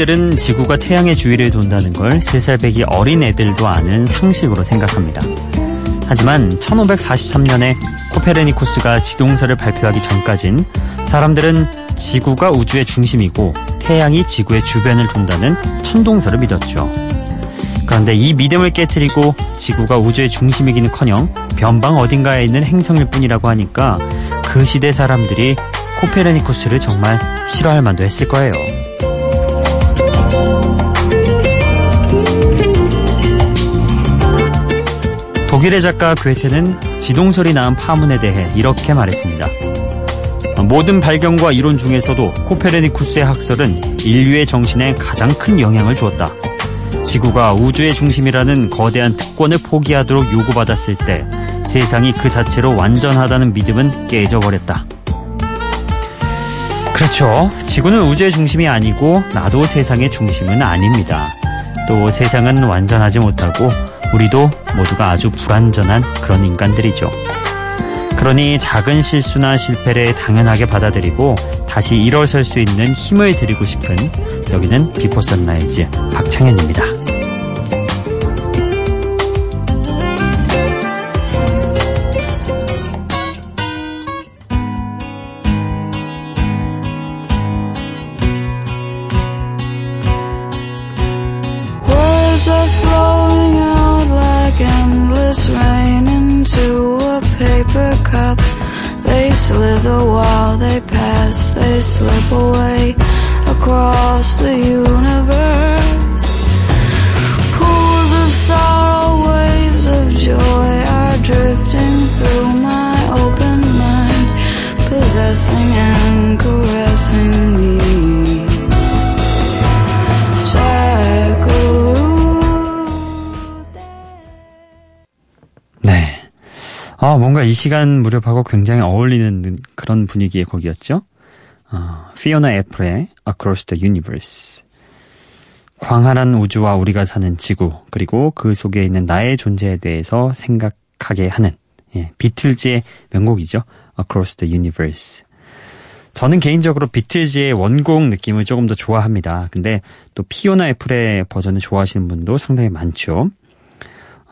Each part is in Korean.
우리들은 지구가 태양의 주위를 돈다는 걸 3살 배기 어린 애들도 아는 상식으로 생각합니다. 하지만 1543년에 코페르니쿠스가 지동설을 발표하기 전까진 사람들은 지구가 우주의 중심이고 태양이 지구의 주변을 돈다는 천동설을 믿었죠. 그런데 이 믿음을 깨뜨리고 지구가 우주의 중심이기는커녕 변방 어딘가에 있는 행성일 뿐이라고 하니까 그 시대 사람들이 코페르니쿠스를 정말 싫어할 만도 했을 거예요. 독일의 작가 괴테는 지동설이 낳은 파문에 대해 이렇게 말했습니다. 모든 발견과 이론 중에서도 코페르니쿠스의 학설은 인류의 정신에 가장 큰 영향을 주었다. 지구가 우주의 중심이라는 거대한 특권을 포기하도록 요구받았을 때 세상이 그 자체로 완전하다는 믿음은 깨져버렸다. 그렇죠. 지구는 우주의 중심이 아니고 나도 세상의 중심은 아닙니다. 또 세상은 완전하지 못하고 우리도 모두가 아주 불완전한 그런 인간들이죠. 그러니 작은 실수나 실패를 당연하게 받아들이고 다시 일어설 수 있는 힘을 드리고 싶은 여기는 Before Sunrise 박창현입니다. The universe. Pools of sorrow, waves of joy are drifting through my open mind, possessing and caressing me. 아, 뭔가 이 시간 무렵하고 굉장히 어울리는 그런 분위기의 곡이었죠. 어, 피오나 애플의 Across the Universe. 광활한 우주와 우리가 사는 지구, 그리고 그 속에 있는 나의 존재에 대해서 생각하게 하는, 예, 비틀즈의 명곡이죠. Across the Universe. 저는 개인적으로 비틀즈의 원곡 느낌을 조금 더 좋아합니다. 근데 또 피오나 애플의 버전을 좋아하시는 분도 상당히 많죠.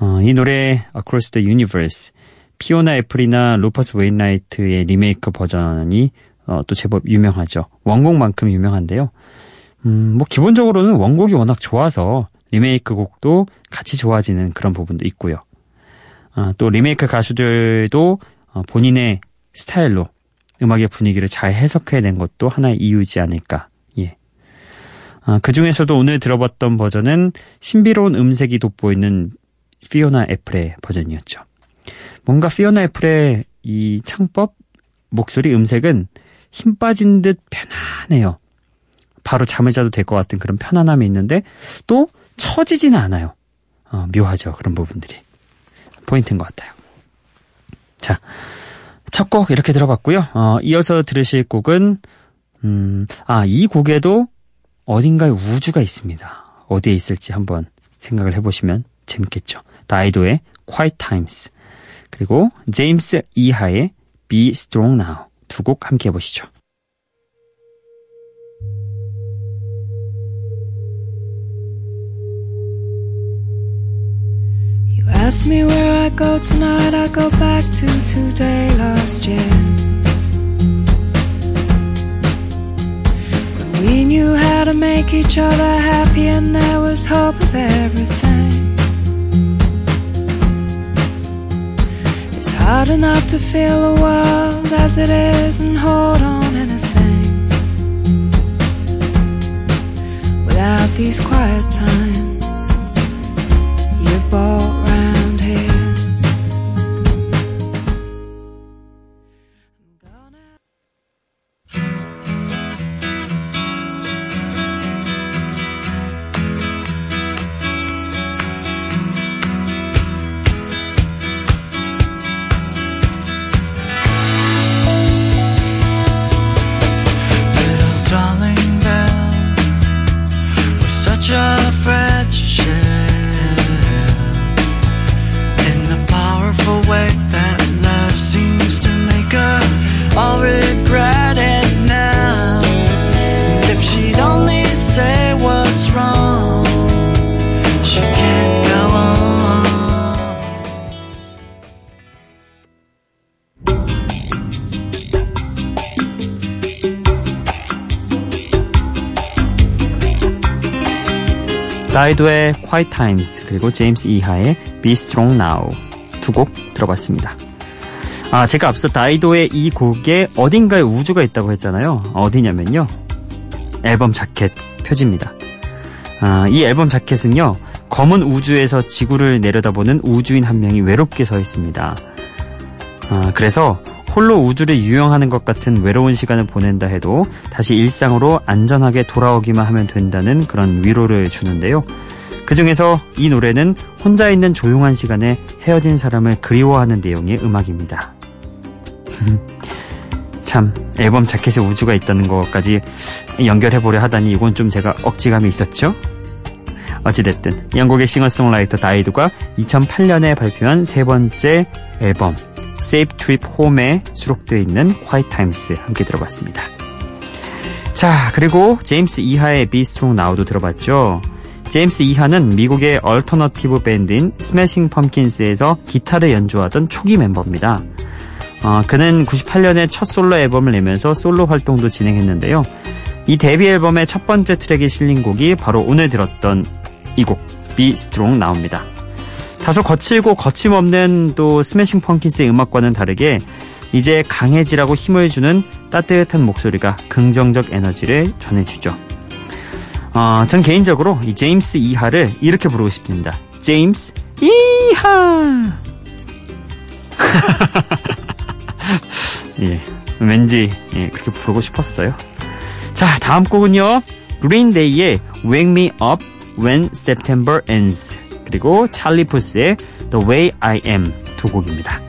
어, 이 노래 Across the Universe 피오나 애플이나 루퍼스 웨인라이트의 리메이크 버전이 어, 또 제법 유명하죠. 원곡만큼 유명한데요. 음, 뭐 기본적으로는 원곡이 워낙 좋아서 리메이크 곡도 같이 좋아지는 그런 부분도 있고요. 어, 또 리메이크 가수들도 어, 본인의 스타일로 음악의 분위기를 잘 해석해낸 것도 하나의 이유지 않을까. 예. 아, 그 중에서도 오늘 들어봤던 버전은 신비로운 음색이 돋보이는 피오나 애플의 버전이었죠. 뭔가 피오나 애플의 이 창법, 목소리, 음색은 힘 빠진 듯 편안해요. 바로 잠을 자도 될 것 같은 그런 편안함이 있는데 또 처지지는 않아요. 어, 묘하죠. 그런 부분들이. 포인트인 것 같아요. 자, 첫 곡 이렇게 들어봤고요. 어, 이어서 들으실 곡은 음, 아, 이 곡에도 어딘가에 우주가 있습니다. 어디에 있을지 한번 생각을 해보시면 재밌겠죠. 다이도의 Quiet Times. 그리고 제임스 이하의 Be Strong Now 두 곡 함께 해보시죠. Ask me where I go tonight, I go back to today last year. When we knew how to make each other happy and there was hope with everything. Hard enough to feel the world as it is and hold on anything. Without these quiet times you've bought 다이도의 Quiet Times 그리고 제임스 이하의 Be Strong Now 두 곡 들어봤습니다. 아 제가 앞서 다이도의 이 곡에 어딘가에 우주가 있다고 했잖아요. 어디냐면요. 앨범 자켓 표지입니다. 아, 이 앨범 자켓은요. 검은 우주에서 지구를 내려다보는 우주인 한 명이 외롭게 서 있습니다. 아, 그래서 홀로 우주를 유영하는 것 같은 외로운 시간을 보낸다 해도 다시 일상으로 안전하게 돌아오기만 하면 된다는 그런 위로를 주는데요. 그 중에서 이 노래는 혼자 있는 조용한 시간에 헤어진 사람을 그리워하는 내용의 음악입니다. 참, 앨범 자켓에 우주가 있다는 것까지 연결해보려 하다니 이건 좀 제가 억지감이 있었죠? 어찌됐든 영국의 싱어송라이터 다이드가 2008년에 발표한 세 번째 앨범 Safe Trip Home에 수록되어 있는 Quiet Times 함께 들어봤습니다. 자, 그리고 제임스 이하의 Be Strong Now도 들어봤죠. 제임스 이하는 미국의 alternative 밴드인 Smashing Pumpkins에서 기타를 연주하던 초기 멤버입니다. 어, 그는 98년에 첫 솔로 앨범을 내면서 솔로 활동도 진행했는데요. 이 데뷔 앨범의 첫 번째 트랙에 실린 곡이 바로 오늘 들었던 이 곡, Be Strong Now입니다. 다소 거칠고 거침없는 또 스매싱 펑킨스의 음악과는 다르게 이제 강해지라고 힘을 주는 따뜻한 목소리가 긍정적 에너지를 전해주죠. 어, 전 개인적으로 이 제임스 이하를 이렇게 부르고 싶습니다. 제임스 이하! 예, 왠지 예, 그렇게 부르고 싶었어요. 자, 다음 곡은요. 그린데이의 Wake Me Up When September Ends 그리고 찰리 푸스의 The Way I Am 두 곡입니다.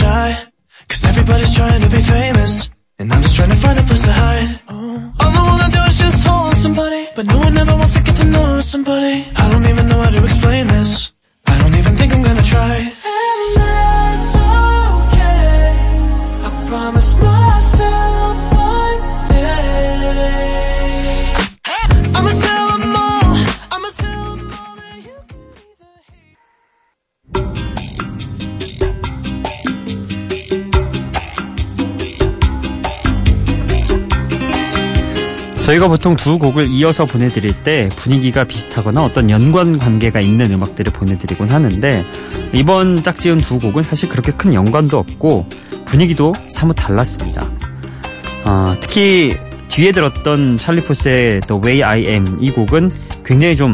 Shy. Cause everybody's trying to be famous. And I'm just trying to find a place to hide. Oh. All I wanna do is just hold somebody. But no one ever wants to get to know somebody. I don't even know how to explain this. I don't even think I'm gonna try. 저희가 보통 두 곡을 이어서 보내드릴 때 분위기가 비슷하거나 어떤 연관 관계가 있는 음악들을 보내드리곤 하는데 이번 짝지은 두 곡은 사실 그렇게 큰 연관도 없고 분위기도 사뭇 달랐습니다. 아, 특히 뒤에 들었던 찰리 포스의 The Way I Am 이 곡은 굉장히 좀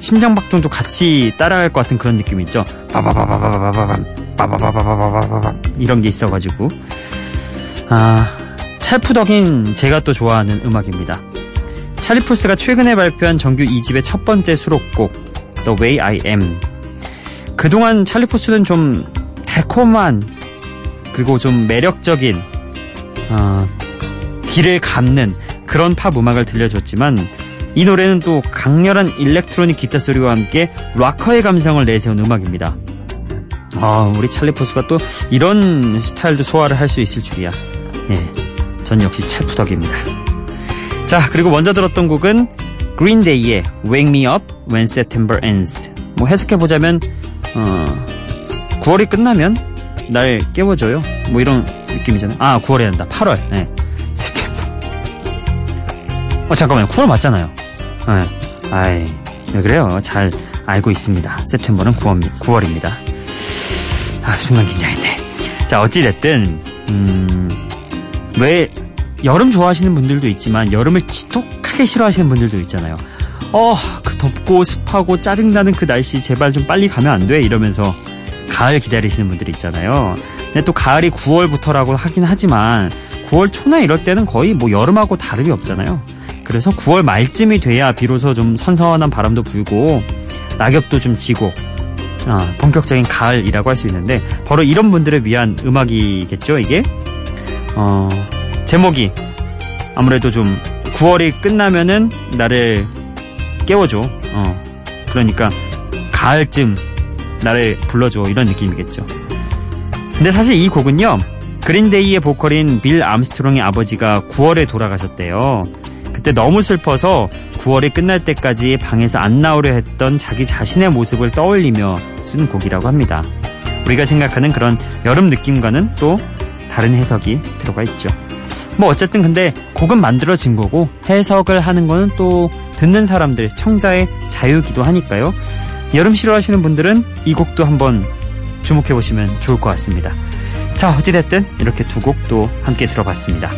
심장박동도 같이 따라갈 것 같은 그런 느낌이 있죠. 빠바바바바바바밤 빠바바바바바바밤 이런 게 있어가지고 아 찰푸덕인 제가 또 좋아하는 음악입니다. 찰리푸스가 최근에 발표한 정규 2집의 첫 번째 수록곡 The Way I Am 그동안 찰리푸스는 좀 달콤한 그리고 좀 매력적인 어, 뒤를 감는 그런 팝 음악을 들려줬지만 이 노래는 또 강렬한 일렉트로닉 기타 소리와 함께 락커의 감성을 내세운 음악입니다. 아, 우리 찰리푸스가 또 이런 스타일도 소화를 할 수 있을 줄이야. 예, 전 역시 찰푸덕입니다. 자, 그리고 먼저 들었던 곡은 그린데이의 Wake Me Up When September Ends. 뭐 해석해보자면, 어, 9월이 끝나면 날 깨워줘요. 뭐 이런 느낌이잖아요. 아, 9월이 아니다. 8월. 네. 어, 잠깐만요. 9월 맞잖아요. 네. 아이, 왜 그래요? 잘 알고 있습니다. 세프템버는 9월, 9월입니다. 아, 순간 긴장했네. 자, 어찌됐든, 음, 왜, 여름 좋아하시는 분들도 있지만, 여름을 지독하게 싫어하시는 분들도 있잖아요. 어, 그 덥고 습하고 짜증나는 그 날씨 제발 좀 빨리 가면 안 돼? 이러면서 가을 기다리시는 분들이 있잖아요. 근데 또 가을이 9월부터라고 하긴 하지만 9월 초나 이럴 때는 거의 뭐 여름하고 다름이 없잖아요. 그래서 9월 말쯤이 돼야 비로소 좀 선선한 바람도 불고 낙엽도 좀 지고 어, 본격적인 가을이라고 할 수 있는데 바로 이런 분들을 위한 음악이겠죠 이게 어, 제목이 아무래도 좀 9월이 끝나면은 나를 깨워줘. 어, 그러니까 가을쯤 나를 불러줘. 이런 느낌이겠죠. 근데 사실 이 곡은요 그린데이의 보컬인 빌 암스트롱의 아버지가 9월에 돌아가셨대요. 그때 너무 슬퍼서 9월이 끝날 때까지 방에서 안 나오려 했던 자기 자신의 모습을 떠올리며 쓴 곡이라고 합니다. 우리가 생각하는 그런 여름 느낌과는 또 다른 해석이 들어가 있죠. 뭐 어쨌든 근데 곡은 만들어진 거고 해석을 하는 거는 또 듣는 사람들 청자의 자유기도 하니까요. 여름 싫어하시는 분들은 이 곡도 한번 주목해 보시면 좋을 것 같습니다. 자 어찌됐든 이렇게 두 곡도 함께 들어봤습니다.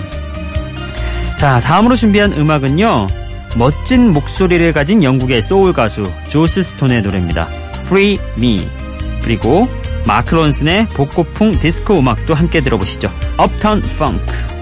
자, 다음으로 준비한 음악은요. 멋진 목소리를 가진 영국의 소울 가수 조스 스톤의 노래입니다. Free Me. 그리고 마크 론슨의 복고풍 디스코 음악도 함께 들어보시죠. Uptown Funk.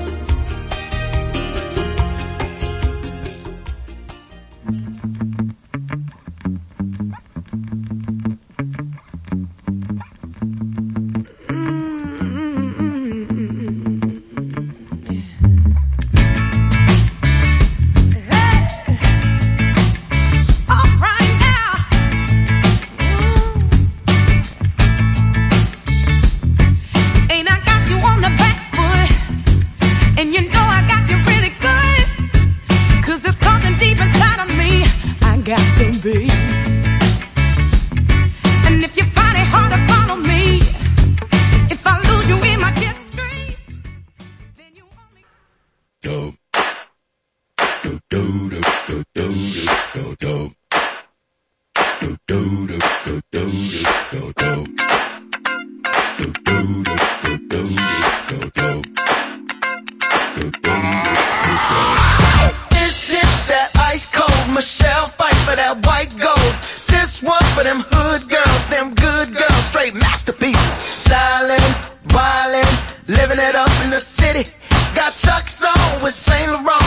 Michelle fight for that white gold. This one for them hood girls, them good girls, straight masterpieces. Styling, wildin', living it up in the city. Got Chuck's on with Saint Laurent.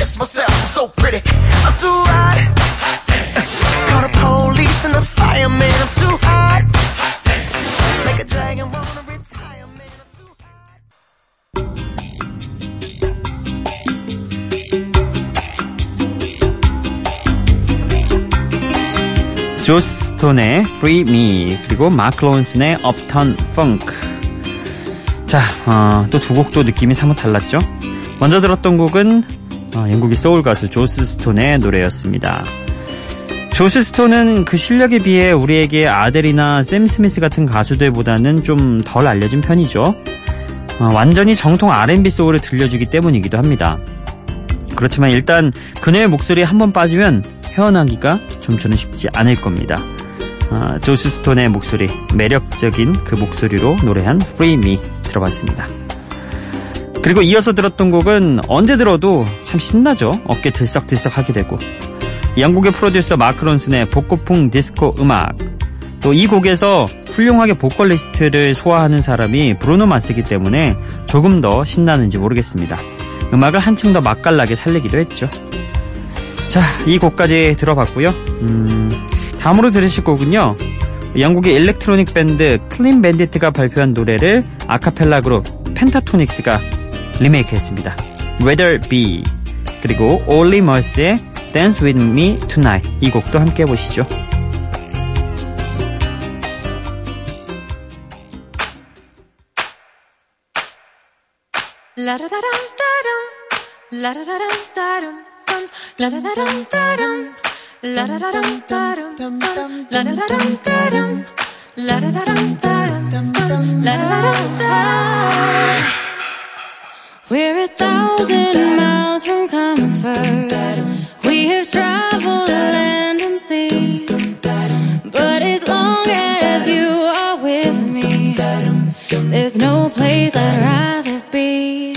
Kiss myself, so pretty. I'm too hot. Call the police and the fireman. I'm too hot. Make a dragon wanna retire, man. I'm too hot. 조스 스톤의 Free Me 그리고 마크 론슨의 Uptown Funk 자, 어, 또 두 곡도 느낌이 사뭇 달랐죠? 먼저 들었던 곡은 어, 영국의 소울 가수 조스 스톤의 노래였습니다. 조스 스톤은 그 실력에 비해 우리에게 아델이나 샘 스미스 같은 가수들보다는 좀 덜 알려진 편이죠. 어, 완전히 정통 R&B 소울을 들려주기 때문이기도 합니다. 그렇지만 일단 그녀의 목소리에 한 번 빠지면 헤어나기가 좀 저는 쉽지 않을 겁니다. 어, 조스 스톤의 목소리, 매력적인 그 목소리로 노래한 Free Me 들어봤습니다. 그리고 이어서 들었던 곡은 언제 들어도 참 신나죠. 어깨 들썩들썩 하게 되고. 영국의 프로듀서 마크 론슨의 복고풍 디스코 음악. 또 이 곡에서 훌륭하게 보컬리스트를 소화하는 사람이 브루노 마스기 때문에 조금 더 신나는지 모르겠습니다. 음악을 한층 더 맛깔나게 살리기도 했죠. 자, 이 곡까지 들어봤고요. 음, 다음으로 들으실 곡은요. 영국의 electronic 밴드 Clean Bandit가 발표한 노래를 아카펠라 그룹 Pentatonix가 리메이크했습니다. Rather Be 그리고 Olly Murs의 Dance With Me Tonight 이 곡도 함께 해보시죠. We're a thousand miles from comfort. We have traveled land and sea, but as long as you are with me, there's no place I'd rather be.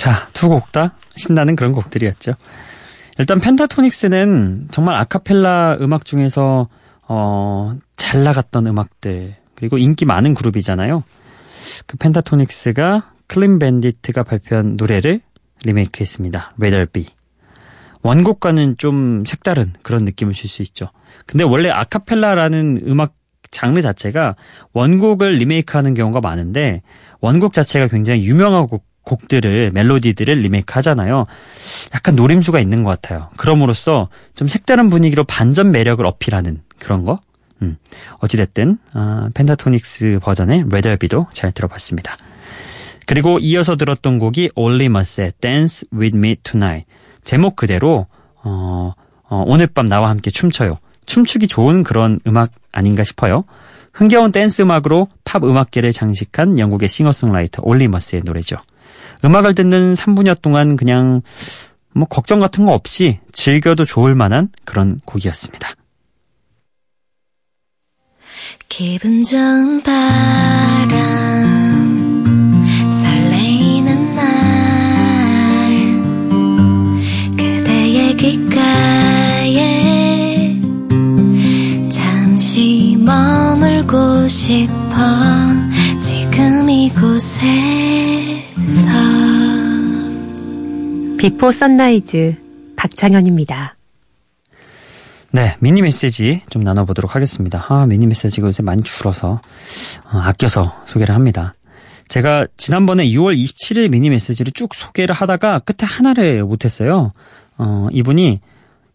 자, 두 곡 다 신나는 그런 곡들이었죠. 일단 Pentatonix는 정말 아카펠라 음악 중에서 어, 잘 나갔던 음악들 그리고 인기 많은 그룹이잖아요. 그 Pentatonix가 Clean Bandit가 발표한 노래를 리메이크했습니다. Be. 원곡과는 좀 색다른 그런 느낌을 줄 수 있죠. 근데 원래 아카펠라라는 음악 장르 자체가 원곡을 리메이크하는 경우가 많은데 원곡 자체가 굉장히 유명한 곡, 곡들을 멜로디들을 리메이크 하잖아요. 약간 노림수가 있는 것 같아요. 그럼으로써 좀 색다른 분위기로 반전 매력을 어필하는 그런 거. 음. 어찌됐든 아, 펜타토닉스 버전의 Be도 잘 들어봤습니다. 그리고 이어서 들었던 곡이 Mus의 Dance With Me Tonight. 제목 그대로 어, 어, 오늘 밤 나와 함께 춤춰요. 춤추기 좋은 그런 음악 아닌가 싶어요. 흥겨운 댄스 음악으로 팝 음악계를 장식한 영국의 싱어송라이터 올리머스의 노래죠. 음악을 듣는 3분여 동안 그냥 뭐 걱정 같은 거 없이 즐겨도 좋을 만한 그런 곡이었습니다. 기분 좋은 바람 설레이는 날 그대의 귓가에 잠시 머물고 싶어 지금 이곳에서 Before Sunrise 박창현입니다. 네, 미니 메시지 좀 나눠보도록 하겠습니다. 아, 미니 메시지가 요새 많이 줄어서 어, 아껴서 소개를 합니다. 제가 지난번에 6월 27일 미니 메시지를 쭉 소개를 하다가 끝에 하나를 못했어요. 어, 이분이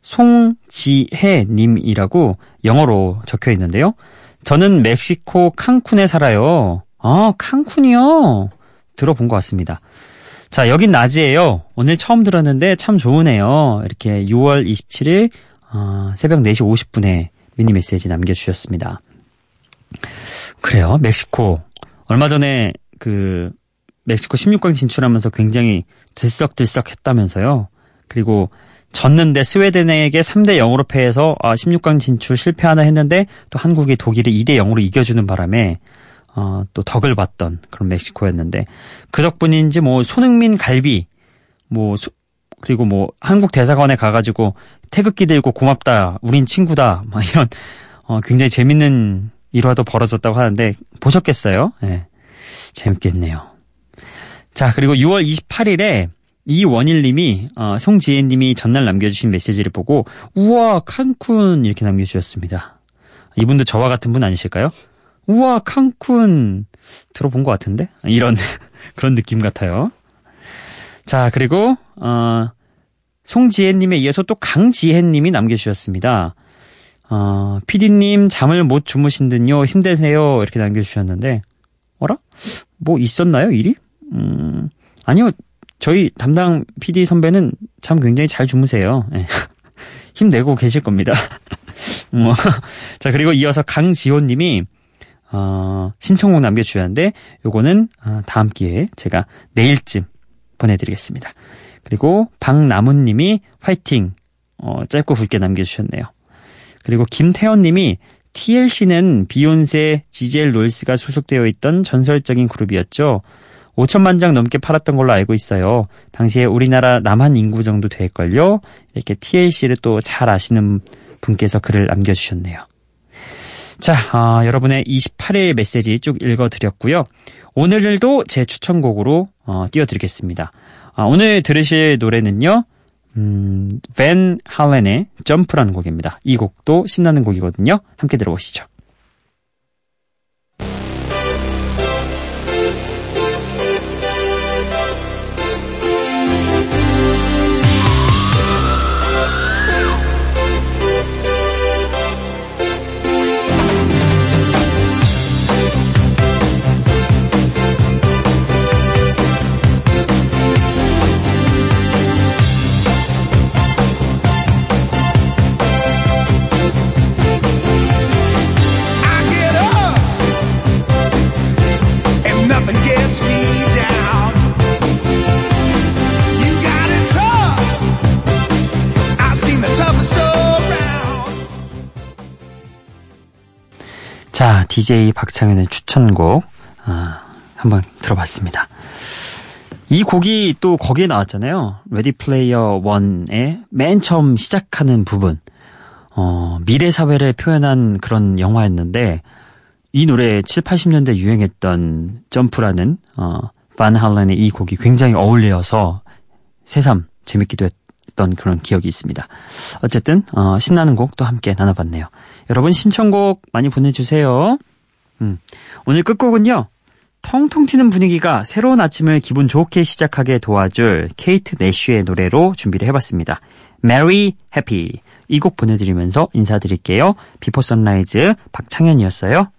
송지혜님이라고 영어로 적혀 있는데요. 저는 멕시코 칸쿤에 살아요. 아, 칸쿤이요? 들어본 것 같습니다. 자, 여긴 낮이에요. 오늘 처음 들었는데 참 좋으네요. 이렇게 6월 27일 어, 새벽 4시 50분에 미니 메시지 남겨주셨습니다. 그래요. 멕시코. 얼마 전에 그 멕시코 16강 진출하면서 굉장히 들썩들썩 했다면서요. 그리고 졌는데 스웨덴에게 3대 0으로 패해서 아, 16강 진출 실패하나 했는데 또 한국이 독일을 2대 0으로 이겨주는 바람에 어, 또 덕을 봤던 그런 멕시코였는데 그 덕분인지 뭐 손흥민 갈비 뭐 소- 그리고 뭐 한국 대사관에 가가지고 태극기 들고 고맙다 우린 친구다 막 이런 어, 굉장히 재밌는 일화도 벌어졌다고 하는데 보셨겠어요? 예. 재밌겠네요. 자 그리고 6월 28일에 이원일님이 어, 송지혜님이 전날 남겨주신 메시지를 보고 우와 칸쿤 이렇게 남겨주셨습니다. 이분도 저와 같은 분 아니실까요? 우와 칸쿤 들어본 것 같은데 이런 그런 느낌 같아요. 자 그리고 어, 송지혜님에 이어서 또 강지혜님이 남겨주셨습니다. 어, 피디님 잠을 못 주무신 듯요 힘내세요 이렇게 남겨주셨는데 어라 뭐 있었나요 일이? 음 아니요 저희 담당 PD 선배는 참 굉장히 잘 주무세요. 예. 힘내고 계실 겁니다. 뭐. 자, 그리고 이어서 강지호님이, 어, 신청곡 남겨주셨는데, 요거는, 어, 다음 기회에 제가 내일쯤 보내드리겠습니다. 그리고 박나무님이 화이팅, 어, 짧고 굵게 남겨주셨네요. 그리고 김태현님이 TLC는 비욘세, 지젤 로이스가 소속되어 있던 전설적인 그룹이었죠. 5천만 장 넘게 팔았던 걸로 알고 있어요. 당시에 우리나라 남한 인구 정도 될걸요. 이렇게 TLC를 또 잘 아시는 분께서 글을 남겨주셨네요. 자, 어, 여러분의 28일 메시지 쭉 읽어드렸고요. 오늘도 제 추천곡으로 어, 띄워드리겠습니다. 아, 오늘 들으실 노래는요. 음, 벤 할렌의 점프라는 곡입니다. 이 곡도 신나는 곡이거든요. 함께 들어보시죠. DJ 박창현의 추천곡 아, 한번 들어봤습니다. 이 곡이 또 거기에 나왔잖아요. Ready Player 1의 맨 처음 시작하는 부분. 어, 미래 사회를 표현한 그런 영화였는데 이 노래 7, 80년대 유행했던 점프라는 어, Van Halen의 이 곡이 굉장히 어울려서 새삼 재밌기도 했던 그런 기억이 있습니다. 어쨌든 어, 신나는 곡도 함께 나눠봤네요. 여러분 신청곡 많이 보내주세요. 음, 오늘 끝곡은요. 통통 튀는 분위기가 새로운 아침을 기분 좋게 시작하게 도와줄 Kate Nash의 노래로 준비를 해봤습니다. Merry Happy 이 곡 보내드리면서 인사드릴게요. Before Sunrise 박창현이었어요.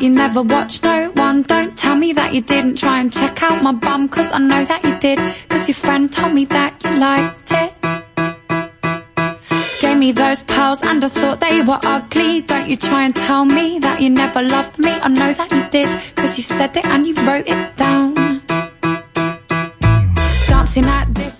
You never watched no one. Don't tell me that you didn't try and check out my bum, cause I know that you did. Cause your friend told me that you liked it. Gave me those pearls and I thought they were ugly. Don't you try and tell me that you never loved me. I know that you did, cause you said it and you wrote it down. Dancing at this